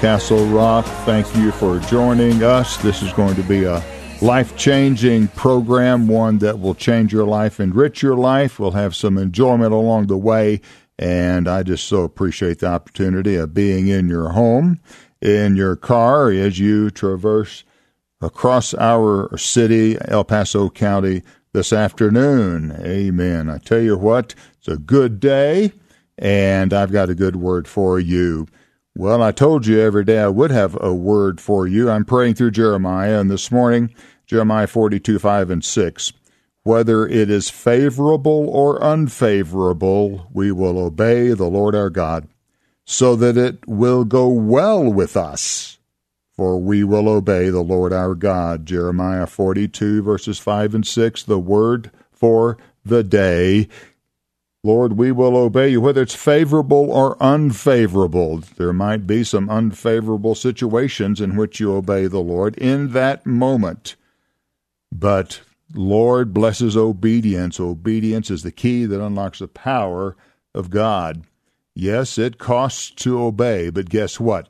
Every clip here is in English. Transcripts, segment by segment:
Castle Rock, thank you for joining us. This is going to be a life changing program, one that will change your life, enrich your life. We'll have some enjoyment along the way. And I just so appreciate the opportunity of being in your home, in your car, as you traverse across our city, El Paso County, this afternoon. Amen. I tell you what, it's a good day, and I've got a good word for you. Well, I told you every day I would have a word for you. I'm praying through Jeremiah, and this morning, Jeremiah 42, 5 and 6. Whether it is favorable or unfavorable, we will obey the Lord our God, so that it will go well with us. For we will obey the Lord our God. Jeremiah 42, verses 5 and 6, the word for the day. Lord, we will obey you, whether it's favorable or unfavorable. There might be some unfavorable situations in which you obey the Lord in that moment. But Lord blesses obedience. Obedience is the key that unlocks the power of God. Yes, it costs to obey, but guess what?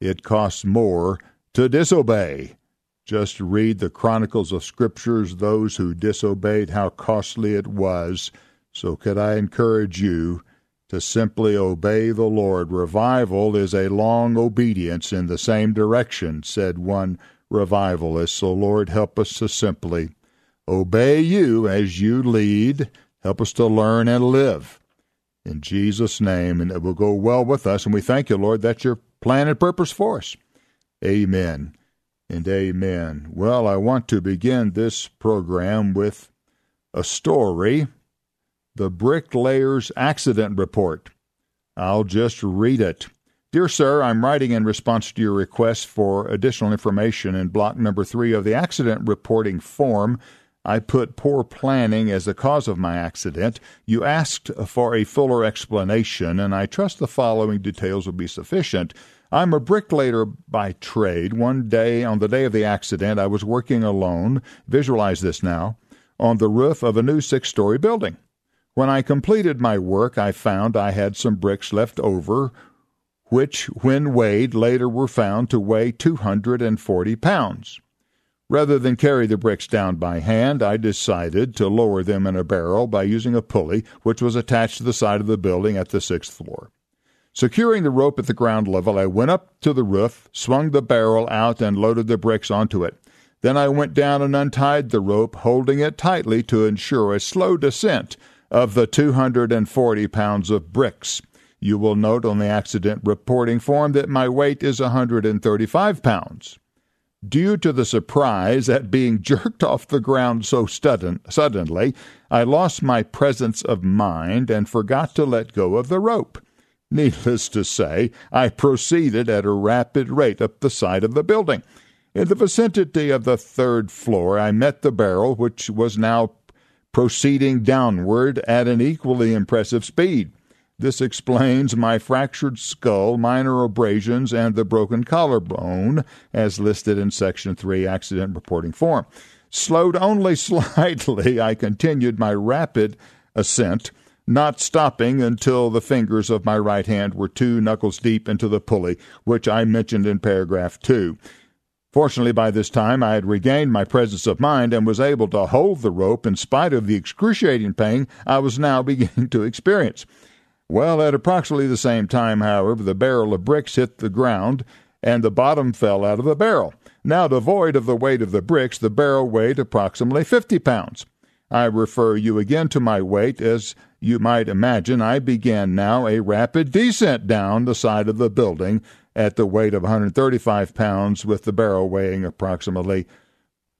It costs more to disobey. Just read the chronicles of scriptures, those who disobeyed, how costly it was. So, could I encourage you to simply obey the Lord? Revival is a long obedience in the same direction, said one revivalist. So, Lord, help us to simply obey you as you lead. Help us to learn and live. In Jesus' name, and it will go well with us. And we thank you, Lord, that's your plan and purpose for us. Amen and amen. Well, I want to begin this program with a story the Bricklayer's Accident Report. I'll just read it. Dear Sir, I'm writing in response to your request for additional information in block number three of the accident reporting form. I put poor planning as the cause of my accident. You asked for a fuller explanation, and I trust the following details will be sufficient. I'm a bricklayer by trade. One day, on the day of the accident, I was working alone, visualize this now, on the roof of a new six story building. When I completed my work, I found I had some bricks left over, which, when weighed, later were found to weigh 240 pounds. Rather than carry the bricks down by hand, I decided to lower them in a barrel by using a pulley which was attached to the side of the building at the sixth floor. Securing the rope at the ground level, I went up to the roof, swung the barrel out, and loaded the bricks onto it. Then I went down and untied the rope, holding it tightly to ensure a slow descent of the 240 pounds of bricks. You will note on the accident reporting form that my weight is 135 pounds. Due to the surprise at being jerked off the ground so sudden, suddenly, I lost my presence of mind and forgot to let go of the rope. Needless to say, I proceeded at a rapid rate up the side of the building. In the vicinity of the third floor, I met the barrel, which was now proceeding downward at an equally impressive speed. This explains my fractured skull, minor abrasions, and the broken collarbone, as listed in Section 3 Accident Reporting Form. Slowed only slightly, I continued my rapid ascent, not stopping until the fingers of my right hand were two knuckles deep into the pulley, which I mentioned in paragraph 2. Fortunately, by this time I had regained my presence of mind and was able to hold the rope in spite of the excruciating pain I was now beginning to experience. Well, at approximately the same time, however, the barrel of bricks hit the ground and the bottom fell out of the barrel. Now, devoid of the weight of the bricks, the barrel weighed approximately 50 pounds. I refer you again to my weight. As you might imagine, I began now a rapid descent down the side of the building at the weight of 135 pounds, with the barrel weighing approximately,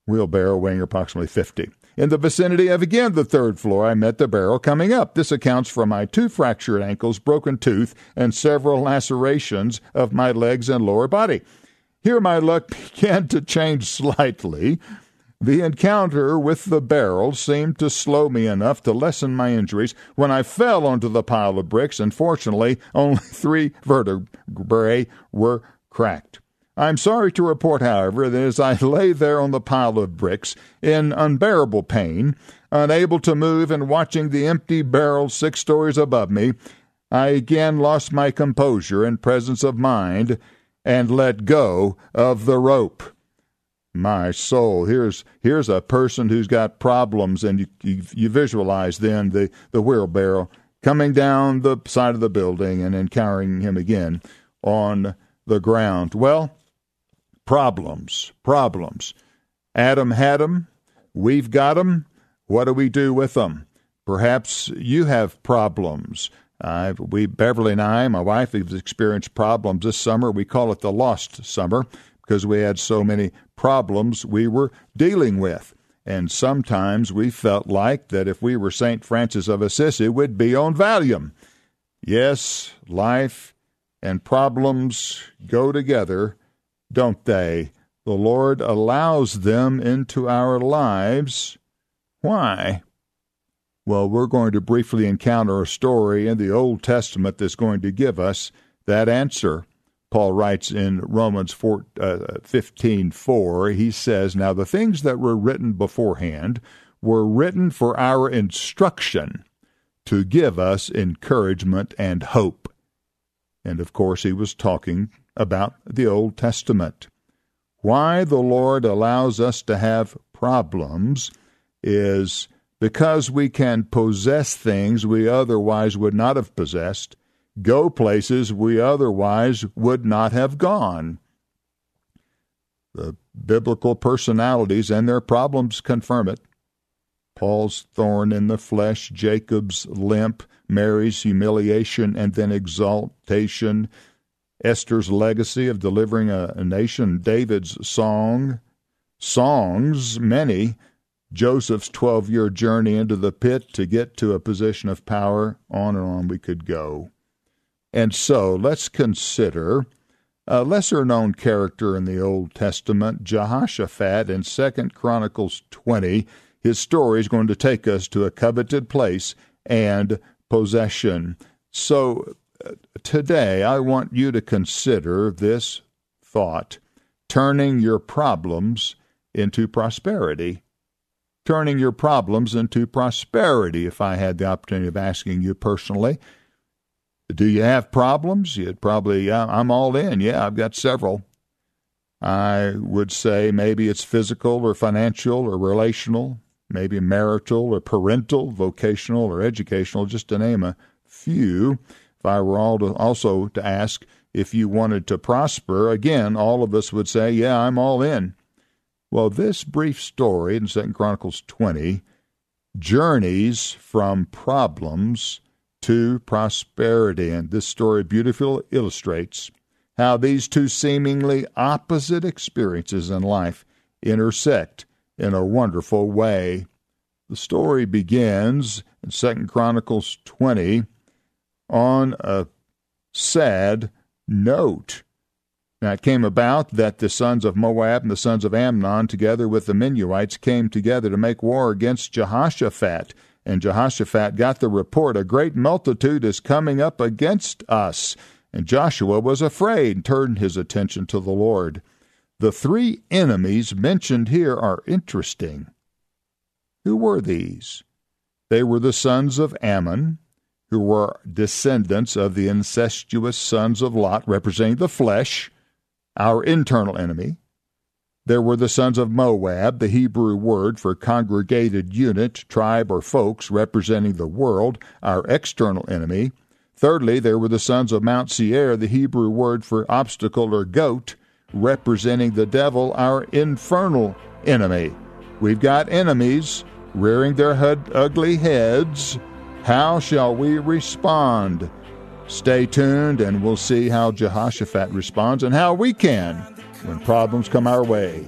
wheelbarrow weighing approximately 50. In the vicinity of again the third floor, I met the barrel coming up. This accounts for my two fractured ankles, broken tooth, and several lacerations of my legs and lower body. Here my luck began to change slightly. The encounter with the barrel seemed to slow me enough to lessen my injuries when I fell onto the pile of bricks, and fortunately, only three vertebrae were cracked. I'm sorry to report, however, that as I lay there on the pile of bricks, in unbearable pain, unable to move and watching the empty barrel six stories above me, I again lost my composure and presence of mind and let go of the rope. My soul, here's here's a person who's got problems, and you, you, you visualize then the, the wheelbarrow coming down the side of the building and encountering him again on the ground. Well, problems, problems. Adam had them. We've got them. What do we do with them? Perhaps you have problems. Uh, we, Beverly and I, my wife, have experienced problems this summer. We call it the lost summer because we had so many problems we were dealing with. And sometimes we felt like that if we were St. Francis of Assisi, we'd be on Valium. Yes, life and problems go together, don't they? The Lord allows them into our lives. Why? Well, we're going to briefly encounter a story in the Old Testament that's going to give us that answer. Paul writes in Romans 4, uh, 15 4, he says, Now the things that were written beforehand were written for our instruction to give us encouragement and hope. And of course, he was talking about the Old Testament. Why the Lord allows us to have problems is because we can possess things we otherwise would not have possessed go places we otherwise would not have gone. The biblical personalities and their problems confirm it. Paul's thorn in the flesh, Jacob's limp, Mary's humiliation and then exaltation, Esther's legacy of delivering a, a nation, David's song, songs, many, Joseph's 12 year journey into the pit to get to a position of power, on and on we could go. And so let's consider a lesser known character in the Old Testament, Jehoshaphat, in 2 Chronicles 20. His story is going to take us to a coveted place and possession. So uh, today I want you to consider this thought turning your problems into prosperity. Turning your problems into prosperity, if I had the opportunity of asking you personally. Do you have problems? You'd probably, I'm all in. Yeah, I've got several. I would say maybe it's physical or financial or relational, maybe marital or parental, vocational or educational, just to name a few. If I were all to, also to ask if you wanted to prosper, again, all of us would say, Yeah, I'm all in. Well, this brief story in Second Chronicles 20 journeys from problems to prosperity. And this story beautifully illustrates how these two seemingly opposite experiences in life intersect in a wonderful way. The story begins in Second Chronicles 20 on a sad note. Now it came about that the sons of Moab and the sons of Ammon, together with the Meunites, came together to make war against Jehoshaphat. And Jehoshaphat got the report, A great multitude is coming up against us. And Joshua was afraid and turned his attention to the Lord. The three enemies mentioned here are interesting. Who were these? They were the sons of Ammon, who were descendants of the incestuous sons of Lot, representing the flesh, our internal enemy. There were the sons of Moab, the Hebrew word for congregated unit, tribe, or folks representing the world, our external enemy. Thirdly, there were the sons of Mount Seir, the Hebrew word for obstacle or goat, representing the devil, our infernal enemy. We've got enemies rearing their ugly heads. How shall we respond? Stay tuned, and we'll see how Jehoshaphat responds and how we can when problems come our way.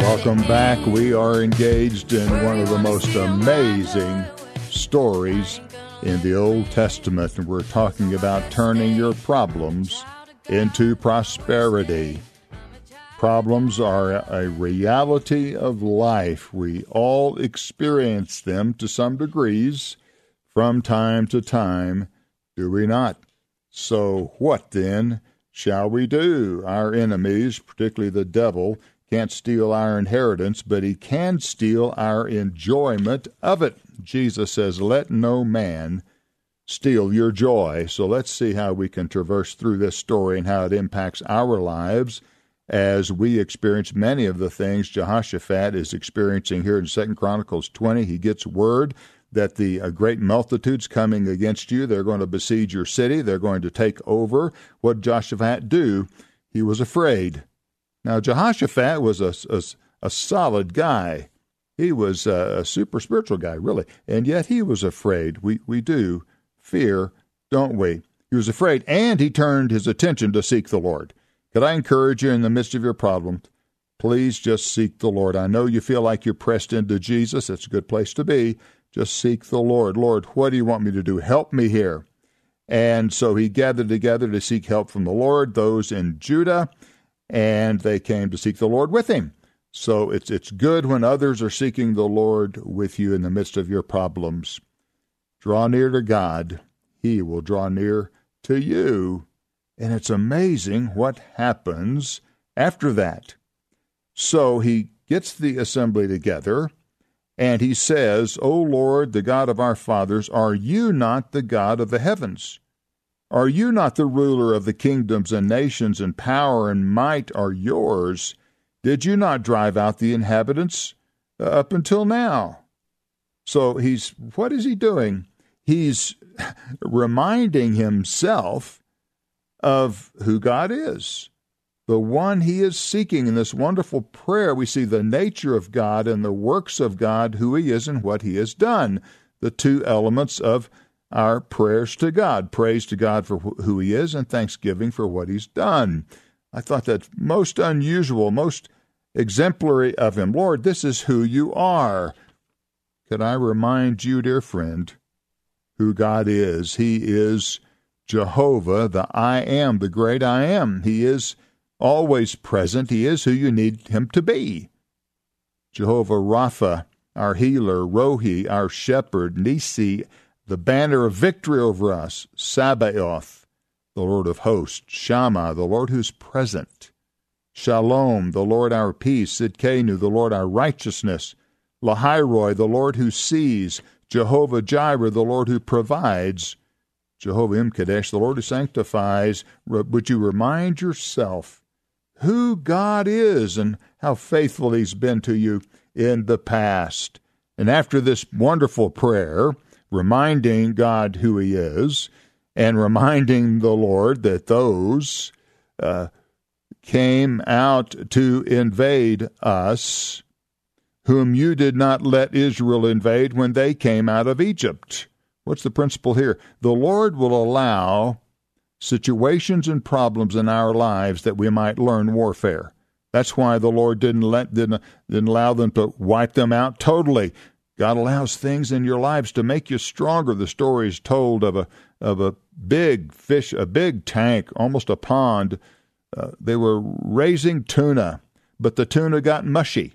Welcome back. We are engaged in one of the most amazing stories in the Old Testament, and we're talking about turning your problems into prosperity. Problems are a reality of life. We all experience them to some degrees from time to time, do we not? So, what then shall we do? Our enemies, particularly the devil, can't steal our inheritance, but he can steal our enjoyment of it. Jesus says, Let no man steal your joy. So let's see how we can traverse through this story and how it impacts our lives as we experience many of the things Jehoshaphat is experiencing here in Second Chronicles 20. He gets word that the uh, great multitudes coming against you, they're going to besiege your city, they're going to take over. What Jehoshaphat do? He was afraid. Now, Jehoshaphat was a, a, a solid guy. He was a, a, super spiritual guy, really. And yet he was afraid. We, we do fear, don't we? He was afraid, and he turned his attention to seek the Lord. Could I encourage you in the midst of your problem? Please just seek the Lord. I know you feel like you're pressed into Jesus. It's a good place to be. Just seek the Lord. Lord, what do you want me to do? Help me here. And so he gathered together to seek help from the Lord, those in Judah and they came to seek the Lord with him. So it's it's good when others are seeking the Lord with you in the midst of your problems. Draw near to God, he will draw near to you. And it's amazing what happens after that. So he gets the assembly together and he says, O Lord, the God of our fathers, are you not the God of the heavens? Are you not the ruler of the kingdoms and nations, and power and might are yours? Did you not drive out the inhabitants uh, up until now? So he's, what is he doing? He's reminding himself of who God is, the one he is seeking in this wonderful prayer. We see the nature of God and the works of God, who he is and what he has done, the two elements of our prayers to God, praise to God for wh- who He is, and thanksgiving for what He's done. I thought that most unusual, most exemplary of Him. Lord, this is who you are. Could I remind you, dear friend, who God is? He is Jehovah, the I am, the great I am. He is always present. He is who you need Him to be. Jehovah Rapha, our healer, Rohi, our shepherd, Nisi, the banner of victory over us, Sabaoth, the Lord of hosts, Shammah, the Lord who's present, Shalom, the Lord our peace, Sidkenu, the Lord our righteousness, Lahairoi, the Lord who sees, Jehovah Jireh, the Lord who provides, Jehovah Imkadesh, the Lord who sanctifies. Would you remind yourself who God is and how faithful He's been to you in the past? And after this wonderful prayer, reminding God who He is, and reminding the Lord that those uh, came out to invade us, whom you did not let Israel invade when they came out of Egypt. What's the principle here? The Lord will allow situations and problems in our lives that we might learn warfare. That's why the Lord didn't let didn't, didn't allow them to wipe them out totally. God allows things in your lives to make you stronger. The story is told of a of a big fish, a big tank, almost a pond. Uh, they were raising tuna, but the tuna got mushy,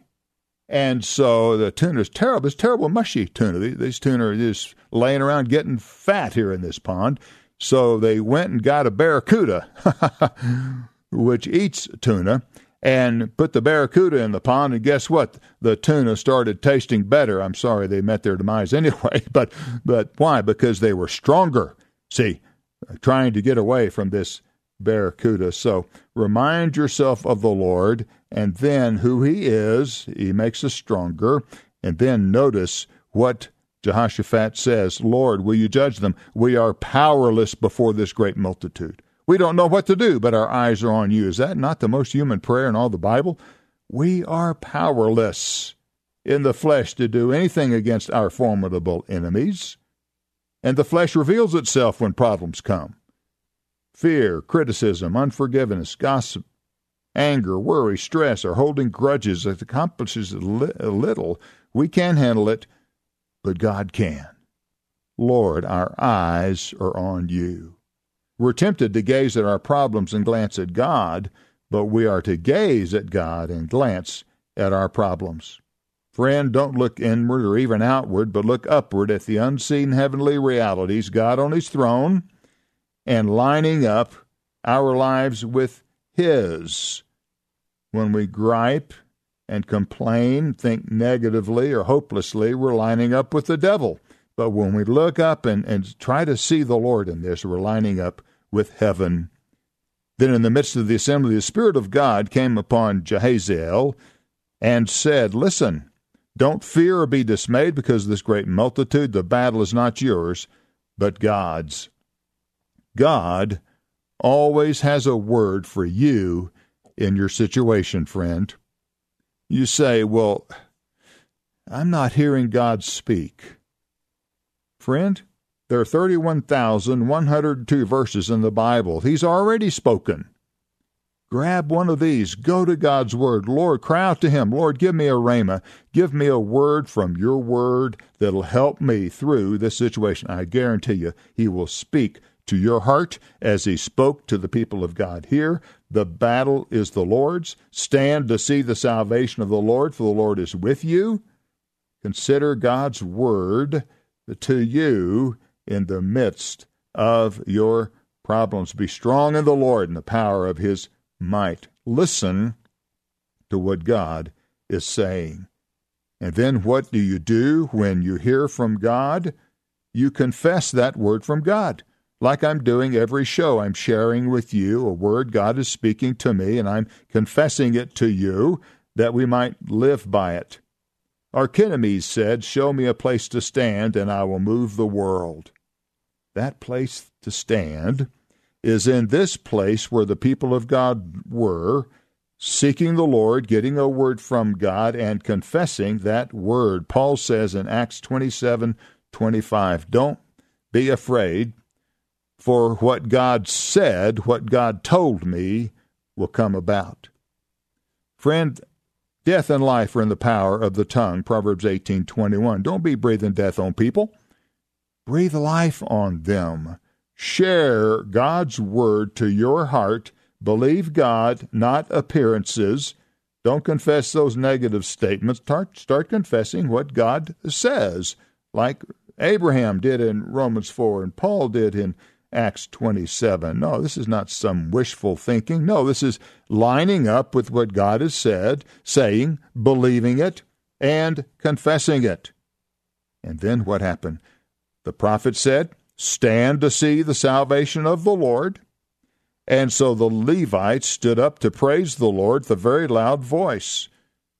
and so the tuna is terrible. It's terrible mushy tuna. These, these tuna are just laying around getting fat here in this pond. So they went and got a barracuda, which eats tuna, and put the barracuda in the pond, and guess what? The tuna started tasting better. I'm sorry they met their demise anyway, but but why? Because they were stronger. See, trying to get away from this barracuda. So remind yourself of the Lord, and then who He is. He makes us stronger, and then notice what Jehoshaphat says. Lord, will you judge them? We are powerless before this great multitude. We don't know what to do, but our eyes are on you. Is that not the most human prayer in all the Bible? We are powerless in the flesh to do anything against our formidable enemies. And the flesh reveals itself when problems come fear, criticism, unforgiveness, gossip, anger, worry, stress, or holding grudges that accomplishes little. We can handle it, but God can. Lord, our eyes are on you. We're tempted to gaze at our problems and glance at God, but we are to gaze at God and glance at our problems. Friend, don't look inward or even outward, but look upward at the unseen heavenly realities, God on His throne, and lining up our lives with His. When we gripe and complain, think negatively or hopelessly, we're lining up with the devil. But when we look up and, and try to see the Lord in this, we're lining up with heaven. Then, in the midst of the assembly, the Spirit of God came upon Jahaziel and said, Listen, don't fear or be dismayed because of this great multitude. The battle is not yours, but God's. God always has a word for you in your situation, friend. You say, Well, I'm not hearing God speak. Friend, there are 31,102 verses in the Bible. He's already spoken. Grab one of these. Go to God's Word. Lord, cry out to Him. Lord, give me a rhema. Give me a word from your Word that'll help me through this situation. I guarantee you, He will speak to your heart as He spoke to the people of God here. The battle is the Lord's. Stand to see the salvation of the Lord, for the Lord is with you. Consider God's Word to you in the midst of your problems. Be strong in the Lord and the power of His might. Listen to what God is saying. And then what do you do when you hear from God? You confess that word from God. Like I'm doing every show, I'm sharing with you a word God is speaking to me, and I'm confessing it to you that we might live by it. Archimedes said, Show me a place to stand, and I will move the world. That place to stand is in this place where the people of God were, seeking the Lord, getting a word from God, and confessing that word. Paul says in Acts 27 25, Don't be afraid, for what God said, what God told me, will come about. Friend, death and life are in the power of the tongue, Proverbs 18:21. Don't be breathing death on people. Breathe life on them. Share God's word to your heart. Believe God, not appearances. Don't confess those negative statements. Start, start confessing what God says, like Abraham did in Romans 4 and Paul did in Acts 27. No, this is not some wishful thinking. No, this is lining up with what God has said, saying, believing it, and confessing it. And then what happened? The prophet said, Stand to see the salvation of the Lord. And so the Levites stood up to praise the Lord with a very loud voice.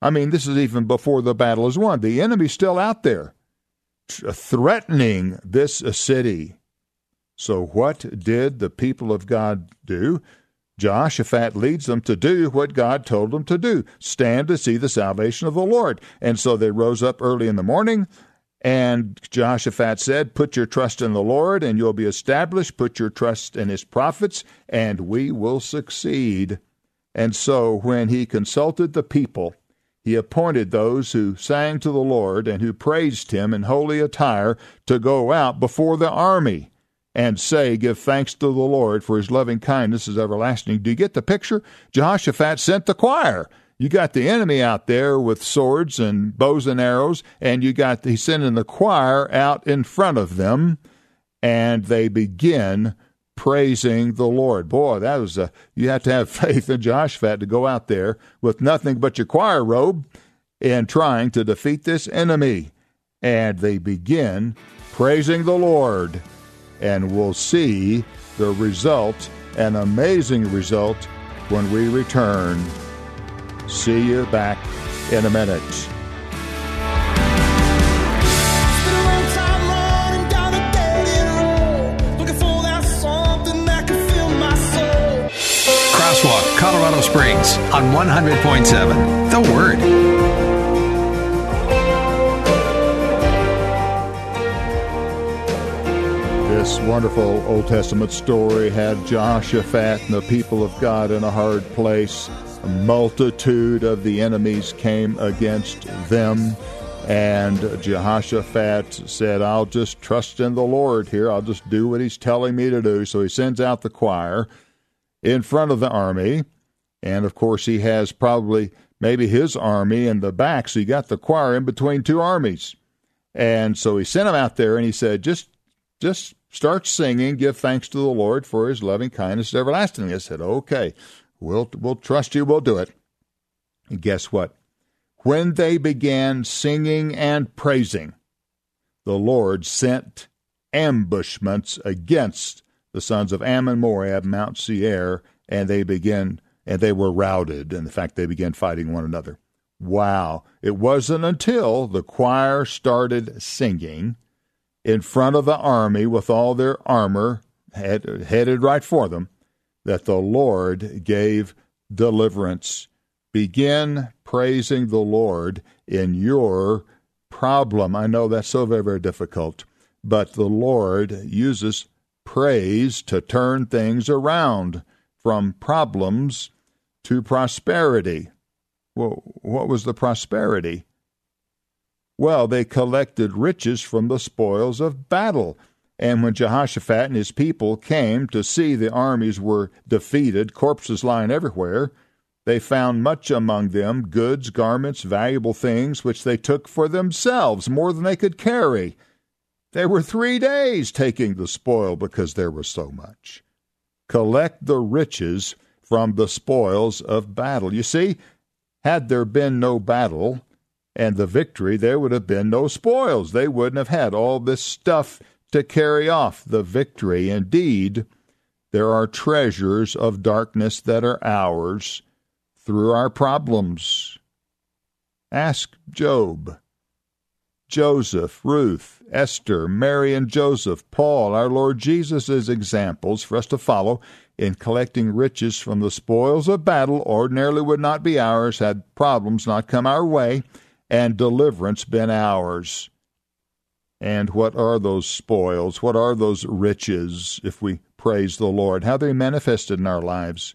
I mean, this is even before the battle is won. The enemy's still out there threatening this city. So, what did the people of God do? Jehoshaphat leads them to do what God told them to do stand to see the salvation of the Lord. And so they rose up early in the morning. And Jehoshaphat said, Put your trust in the Lord, and you'll be established. Put your trust in his prophets, and we will succeed. And so, when he consulted the people, he appointed those who sang to the Lord and who praised him in holy attire to go out before the army and say, Give thanks to the Lord, for his loving kindness is everlasting. Do you get the picture? Jehoshaphat sent the choir. You got the enemy out there with swords and bows and arrows, and you got he's sending the choir out in front of them, and they begin praising the Lord. Boy, that was a you have to have faith in Jehoshaphat to go out there with nothing but your choir robe and trying to defeat this enemy. And they begin praising the Lord. And we'll see the result, an amazing result, when we return See you back in a minute. Crosswalk, Colorado Springs on 100.7. The Word. This wonderful Old Testament story had Jehoshaphat and the people of God in a hard place A multitude of the enemies came against them. And Jehoshaphat said, I'll just trust in the Lord here. I'll just do what he's telling me to do. So he sends out the choir in front of the army. And of course, he has probably maybe his army in the back. So he got the choir in between two armies. And so he sent him out there and he said, just, just start singing, give thanks to the Lord for his loving kindness everlasting. I said, okay, we'll, we'll trust you, we'll do it. And guess what? When they began singing and praising, the Lord sent ambushments against the sons of Ammon, Moab, Mount Seir, and they began and they were routed. And In fact, they began fighting one another. Wow. It wasn't until the choir started singing in front of the army with all their armor head, headed right for them that the Lord gave deliverance. Begin praising the Lord in your problem. I know that's so very, very difficult, but the Lord uses praise to turn things around from problems to prosperity. Well, what was the prosperity? Well, they collected riches from the spoils of battle. And when Jehoshaphat and his people came to see the armies were defeated, corpses lying everywhere, they found much among them goods, garments, valuable things, which they took for themselves, more than they could carry. They were three days taking the spoil because there was so much. Collect the riches from the spoils of battle. You see, had there been no battle and the victory, there would have been no spoils. They wouldn't have had all this stuff to carry off the victory. Indeed, there are treasures of darkness that are ours through our problems. Ask Job, Joseph, Ruth, Esther, Mary and Joseph, Paul, our Lord Jesus examples for us to follow in collecting riches from the spoils of battle ordinarily would not be ours had problems not come our way and deliverance been ours. And what are those spoils? What are those riches if we praise the Lord? How they manifested in our lives?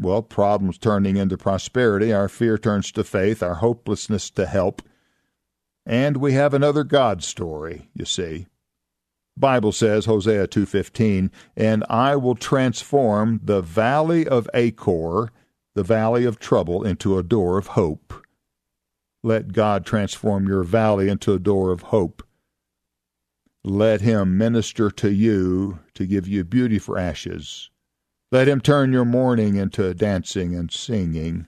Well, problems turning into prosperity, our fear turns to faith, our hopelessness to help. And we have another God story, you see. Bible says Hosea 2:15, "And I will transform the valley of Achor, the valley of trouble into a door of hope." Let God transform your valley into a door of hope. Let him minister to you to give you beauty for ashes. Let him turn your mourning into dancing and singing.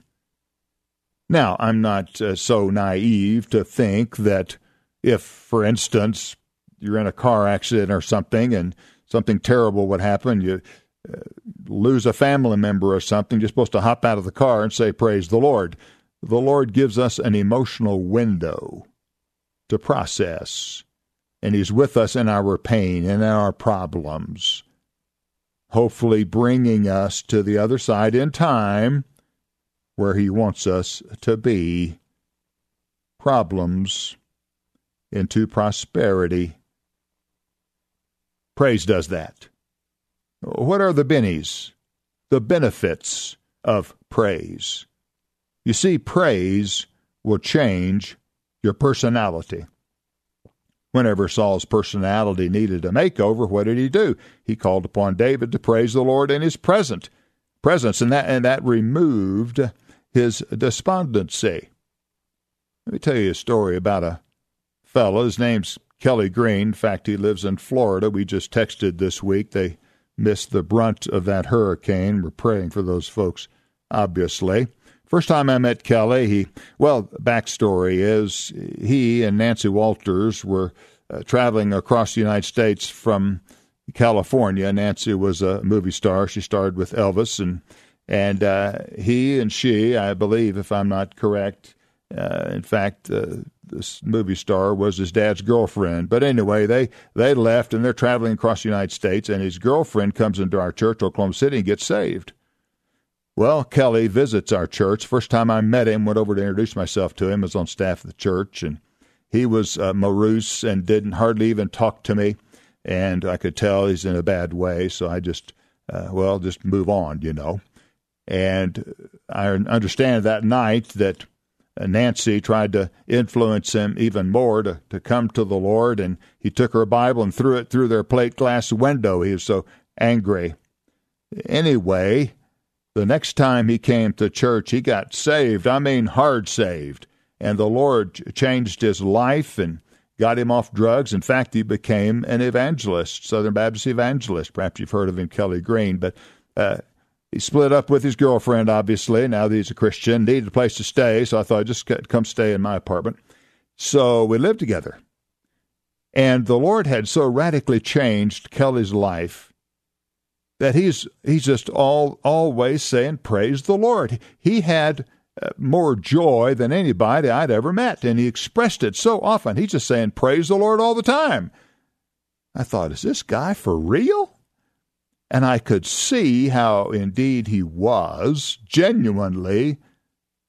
Now, I'm not uh, so naive to think that if, for instance, you're in a car accident or something and something terrible would happen, you uh, lose a family member or something, you're supposed to hop out of the car and say, Praise the Lord. The Lord gives us an emotional window to process, and He's with us in our pain and in our problems, hopefully bringing us to the other side in time where He wants us to be. Problems into prosperity. Praise does that. What are the bennies, the benefits of praise? You see, praise will change your personality. Whenever Saul's personality needed a makeover, what did he do? He called upon David to praise the Lord in his present presence, and that and that removed his despondency. Let me tell you a story about a fellow. His name's Kelly Green. In fact, he lives in Florida. We just texted this week. They missed the brunt of that hurricane. We're praying for those folks, obviously. First time I met Kelly, he, well, backstory is he and Nancy Walters were uh, traveling across the United States from California. Nancy was a movie star. She starred with Elvis and and uh, he and she, I believe, if I'm not correct, uh, in fact, uh, this movie star was his dad's girlfriend. But anyway, they they left and they're traveling across the United States, and his girlfriend comes into our church, Oklahoma City, and gets saved. Well, Kelly visits our church. First time I met him, went over to introduce myself to him. Was on staff of the church, and he was uh, morose and didn't hardly even talk to me. And I could tell he's in a bad way, so I just, uh, well, just move on, you know. And I understand that night that Nancy tried to influence him even more to, to come to the Lord, and he took her Bible and threw it through their plate glass window. He was so angry. Anyway, the next time he came to church, he got saved. I mean, hard saved. And the Lord changed his life and got him off drugs. In fact, he became an evangelist, Southern Baptist evangelist. Perhaps you've heard of him, Kelly Green. But uh, he split up with his girlfriend, obviously. Now that he's a Christian, needed a place to stay, so I thought just come stay in my apartment. So we lived together. And the Lord had so radically changed Kelly's life that he's he's just all always saying praise the Lord. He had uh, more joy than anybody I'd ever met, and he expressed it so often. He's just saying praise the Lord all the time. I thought, is this guy for real? And I could see how indeed he was genuinely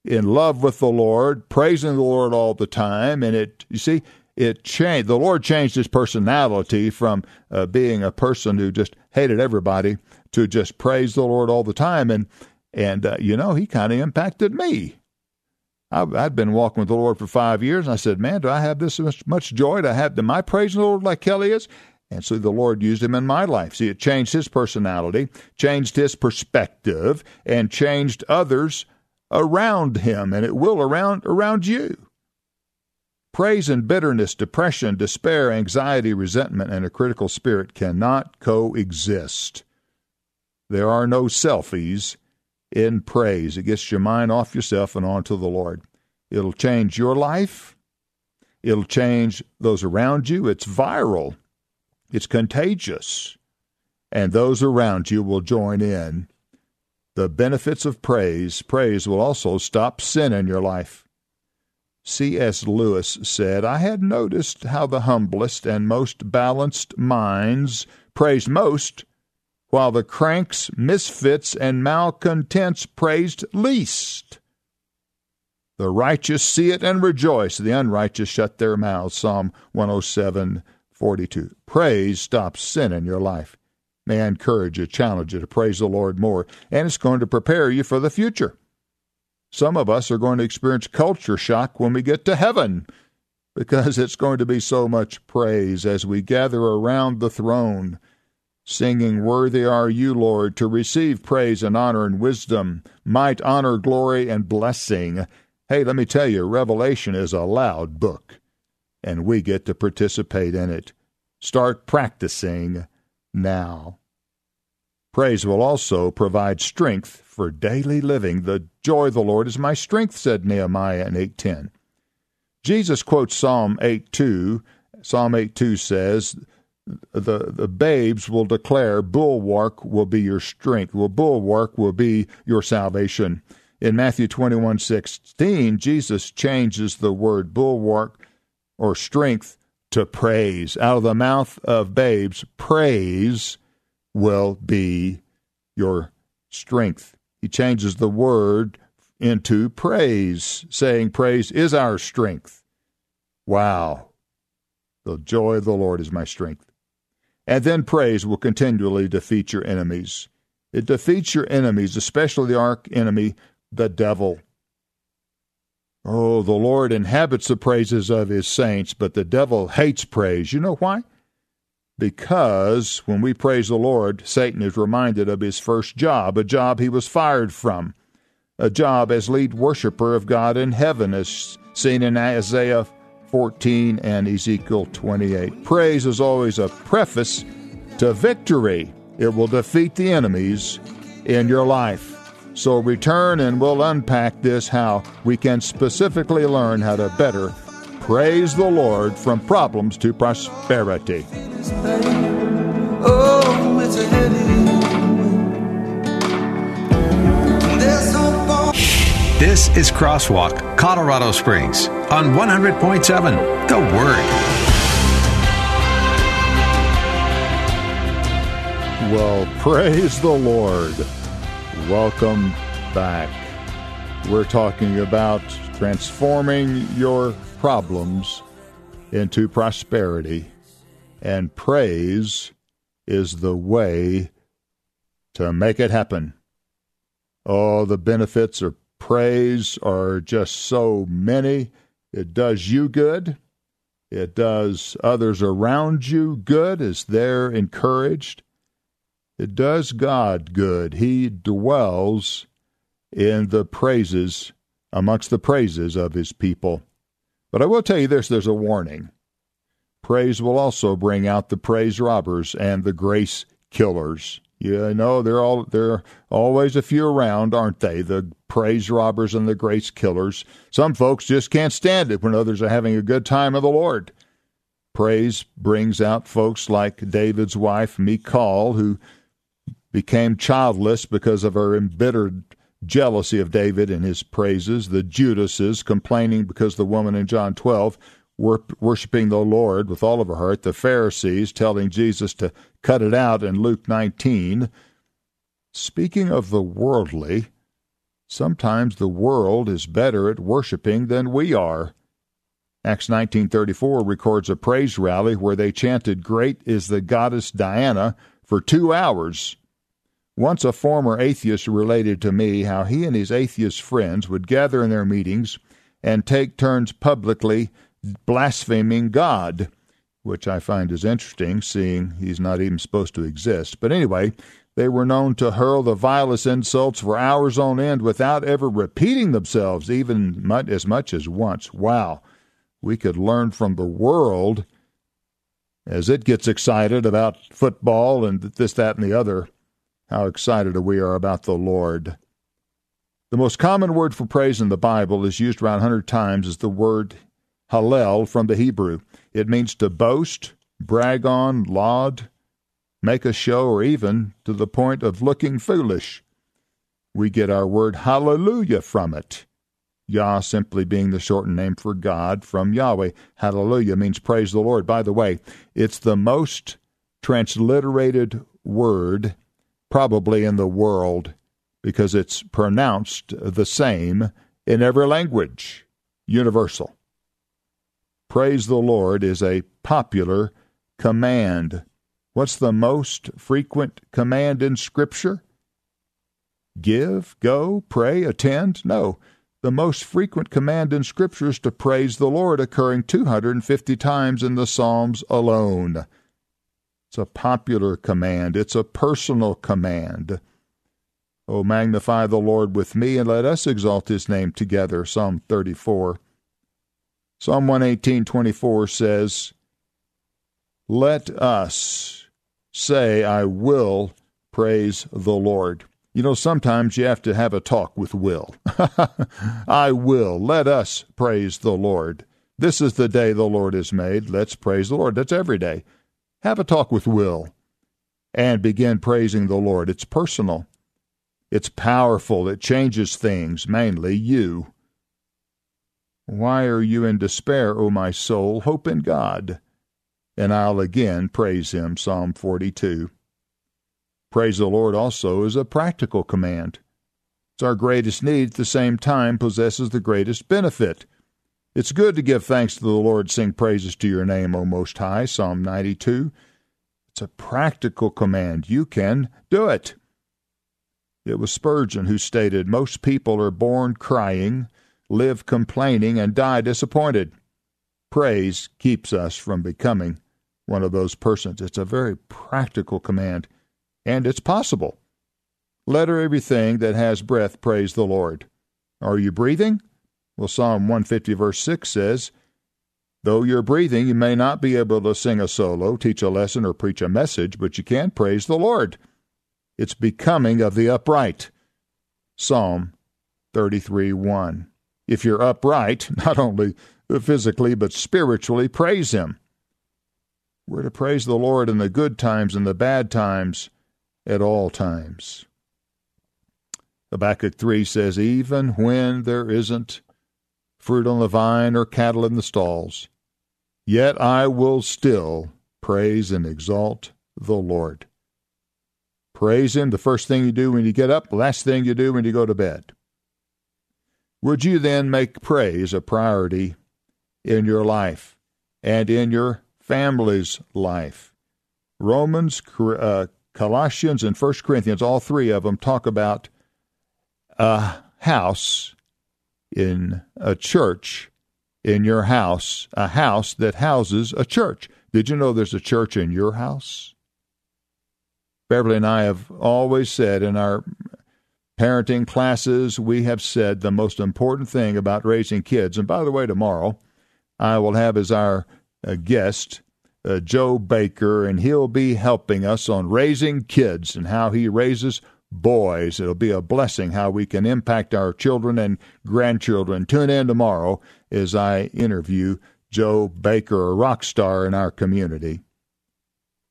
in love with the Lord, praising the Lord all the time. And it, you see, it changed. The Lord changed his personality from uh, being a person who just hated everybody to just praise the Lord all the time. And, and uh, you know, he kind of impacted me. I, I'd been walking with the Lord for five years, and I said, Man, do I have this much, much joy? Do I have, am I praising the Lord like Kelly is? And so the Lord used him in my life. See, it changed his personality, changed his perspective, and changed others around him, and it will around around you. Praise and bitterness, depression, despair, anxiety, resentment, and a critical spirit cannot coexist. There are no selfies in praise. It gets your mind off yourself and onto the Lord. It'll change your life. It'll change those around you. It's viral. It's contagious, and those around you will join in. The benefits of praise praise will also stop sin in your life. C.S. Lewis said, I had noticed how the humblest and most balanced minds praised most, while the cranks, misfits, and malcontents praised least. The righteous see it and rejoice, the unrighteous shut their mouths. Psalm 107 42. Praise stops sin in your life. May I encourage you, challenge you to praise the Lord more, and it's going to prepare you for the future. Some of us are going to experience culture shock when we get to heaven because it's going to be so much praise as we gather around the throne, singing, Worthy are you, Lord, to receive praise and honor and wisdom, might, honor, glory, and blessing. Hey, let me tell you, Revelation is a loud book and we get to participate in it. Start practicing now. Praise will also provide strength for daily living. The joy of the Lord is my strength, said Nehemiah in 8:10. Jesus quotes Psalm 8:2. Psalm 8:2 says, the, the babes will declare, bulwark will be your strength. Well, bulwark will be your salvation. In Matthew 21 16, Jesus changes the word bulwark or strength to praise. Out of the mouth of babes, praise will be your strength. He changes the word into praise, saying, Praise is our strength. Wow. The joy of the Lord is my strength. And then praise will continually defeat your enemies. It defeats your enemies, especially the arch enemy, the devil. Oh, the Lord inhabits the praises of his saints, but the devil hates praise. You know why? Because when we praise the Lord, Satan is reminded of his first job, a job he was fired from, a job as lead worshiper of God in heaven, as seen in Isaiah 14 and Ezekiel 28. Praise is always a preface to victory. It will defeat the enemies in your life. So return and we'll unpack this how we can specifically learn how to better praise the Lord from problems to prosperity. This is Crosswalk, Colorado Springs on 100.7 The Word. Well, praise the Lord. Welcome back. We're talking about transforming your problems into prosperity, and praise is the way to make it happen. Oh, the benefits of praise are just so many. It does you good. It does others around you good as they're encouraged. It does God good. He dwells in the praises, amongst the praises of his people. But I will tell you this there's a warning. Praise will also bring out the praise robbers and the grace killers. You know, they're all they're always a few around, aren't they? The praise robbers and the grace killers. Some folks just can't stand it when others are having a good time of the Lord. Praise brings out folks like David's wife, Michal, who became childless because of her embittered jealousy of David and his praises. The Judases complaining because the woman in John 12 worshiping the Lord with all of her heart, the Pharisees telling Jesus to cut it out in Luke 19. Speaking of the worldly, sometimes the world is better at worshiping than we are. Acts 19:34 records a praise rally where they chanted great is the goddess Diana for 2 hours. Once a former atheist related to me how he and his atheist friends would gather in their meetings and take turns publicly blaspheming God, which I find is interesting, seeing he's not even supposed to exist. But anyway, they were known to hurl the vilest insults for hours on end without ever repeating themselves, even as much as once. Wow. We could learn from the world as it gets excited about football and this, that, and the other, how excited we are about the Lord. The most common word for praise in the Bible is used around 100 times is the word Hallel from the Hebrew. It means to boast, brag on, laud, make a show, or even to the point of looking foolish. We get our word hallelujah from it. Yah simply being the shortened name for God from Yahweh. Hallelujah means praise the Lord. By the way, it's the most transliterated word probably in the world because it's pronounced the same in every language, universal. Praise the Lord is a popular command. What's the most frequent command in Scripture? Give, go, pray, attend? No. The most frequent command in Scripture is to praise the Lord, occurring 250 times in the Psalms alone. It's a popular command, it's a personal command. Oh, magnify the Lord with me, and let us exalt his name together. Psalm 34. Psalm 118:24 says, "Let us say I will praise the Lord." You know, sometimes you have to have a talk with Will. I will. Let us praise the Lord. This is the day the Lord has made. Let's praise the Lord. That's every day. Have a talk with Will and begin praising the Lord. It's personal, it's powerful, it changes things, mainly you. Why are you in despair, O my soul? Hope in God. And I'll again praise him. Psalm 42. Praise the Lord also is a practical command. It's our greatest need at the same time possesses the greatest benefit. It's good to give thanks to the Lord, sing praises to your name, O Most High. Psalm 92. It's a practical command. You can do it. It was Spurgeon who stated, Most people are born crying, live complaining, and die disappointed. Praise keeps us from becoming one of those persons. It's a very practical command, and it's possible. Let everything that has breath praise the Lord. Are you breathing? Well, Psalm 150, verse 6 says, Though you're breathing, you may not be able to sing a solo, teach a lesson, or preach a message, but you can praise the Lord. It's becoming of the upright. Psalm 33 1 if you're upright, not only physically, but spiritually, praise Him. We're to praise the Lord in the good times and the bad times at all times. Habakkuk 3 says, Even when there isn't fruit on the vine or cattle in the stalls, yet I will still praise and exalt the Lord. Praise Him the first thing you do when you get up, last thing you do when you go to bed. Would you then make praise a priority in your life and in your family's life? Romans, uh, Colossians, and 1 Corinthians, all three of them talk about a house in a church in your house, a house that houses a church. Did you know there's a church in your house? Beverly and I have always said in our parenting classes, we have said the most important thing about raising kids, and by the way, tomorrow I will have as our uh, guest uh, Joe Baker, and he'll be helping us on raising kids and how he raises boys. It'll be a blessing how we can impact our children and grandchildren. Tune in tomorrow as I interview Joe Baker, a rock star in our community.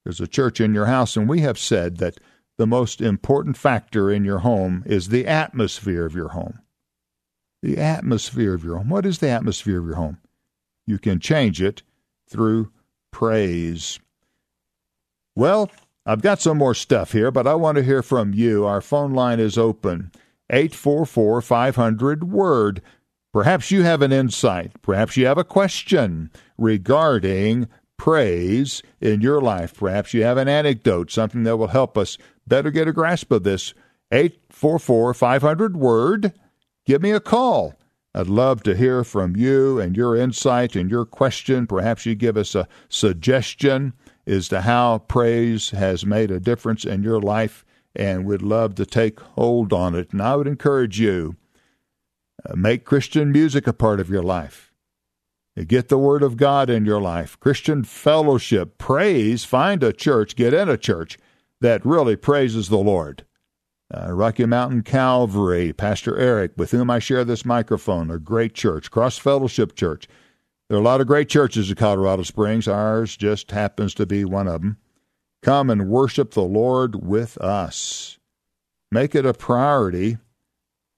There's a church in your house, and we have said that the most important factor in your home is the atmosphere of your home. The atmosphere of your home. What is the atmosphere of your home? You can change it through praise. Well, I've got some more stuff here, but I want to hear from you. Our phone line is open 844 500 Word. Perhaps you have an insight. Perhaps you have a question regarding praise in your life. Perhaps you have an anecdote, something that will help us better get a grasp of this. 844 500 Word. Give me a call. I'd love to hear from you and your insight and your question. Perhaps you give us a suggestion as to how praise has made a difference in your life, and we'd love to take hold on it. And I would encourage you uh, make Christian music a part of your life. Get the Word of God in your life. Christian fellowship, praise, find a church, get in a church that really praises the Lord uh, Rocky Mountain Calvary, Pastor Eric, with whom I share this microphone, a great church, Cross Fellowship Church. There are a lot of great churches in Colorado Springs. Ours just happens to be one of them. Come and worship the Lord with us. Make it a priority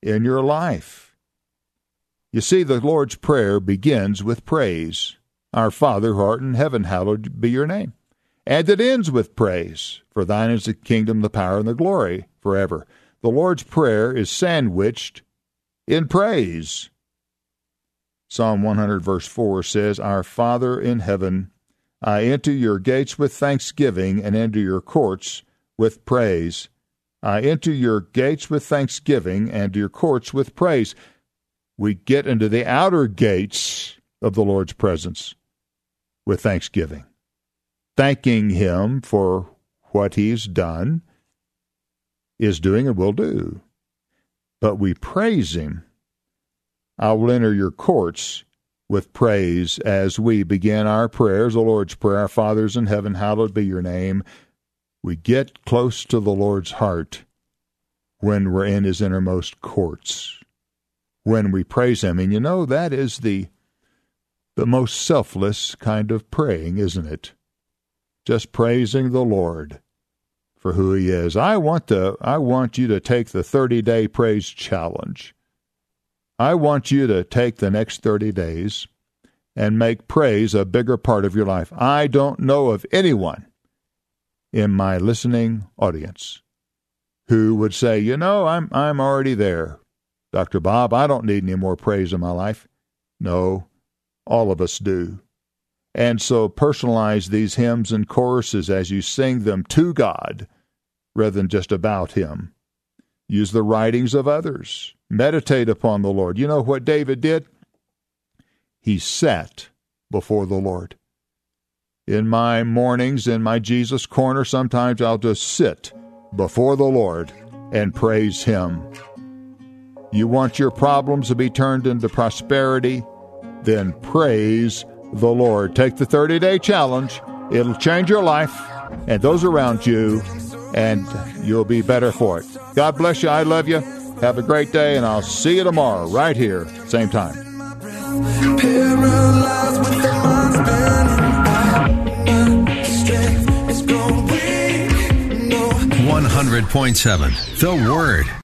in your life. You see, the Lord's Prayer begins with praise. Our Father who art in heaven, hallowed be your name. And it ends with praise. For thine is the kingdom, the power, and the glory forever. The Lord's Prayer is sandwiched in praise. Psalm 100, verse 4 says, Our Father in heaven, I enter your gates with thanksgiving and enter your courts with praise. I enter your gates with thanksgiving and your courts with praise. We get into the outer gates of the Lord's presence with thanksgiving, thanking Him for what He's done is doing and will do. But we praise him. I will enter your courts with praise as we begin our prayers, the Lord's Prayer. Our Fathers in heaven, hallowed be your name. We get close to the Lord's heart when we're in his innermost courts, when we praise him. And you know, that is the the most selfless kind of praying, isn't it? Just praising the Lord for who he is. I want to I want you to take the 30-day praise challenge. I want you to take the next 30 days and make praise a bigger part of your life. I don't know of anyone in my listening audience who would say, "You know, I'm I'm already there. Dr. Bob, I don't need any more praise in my life." No, all of us do. And so personalize these hymns and choruses as you sing them to God rather than just about Him. Use the writings of others. Meditate upon the Lord. You know what David did? He sat before the Lord. In my mornings, in my Jesus corner, sometimes I'll just sit before the Lord and praise Him. You want your problems to be turned into prosperity? Then praise the Lord. Take the 30 day challenge. It'll change your life and those around you and you'll be better for it. God bless you. I love you. Have a great day, and I'll see you tomorrow, right here, same time. 100.7 The Word.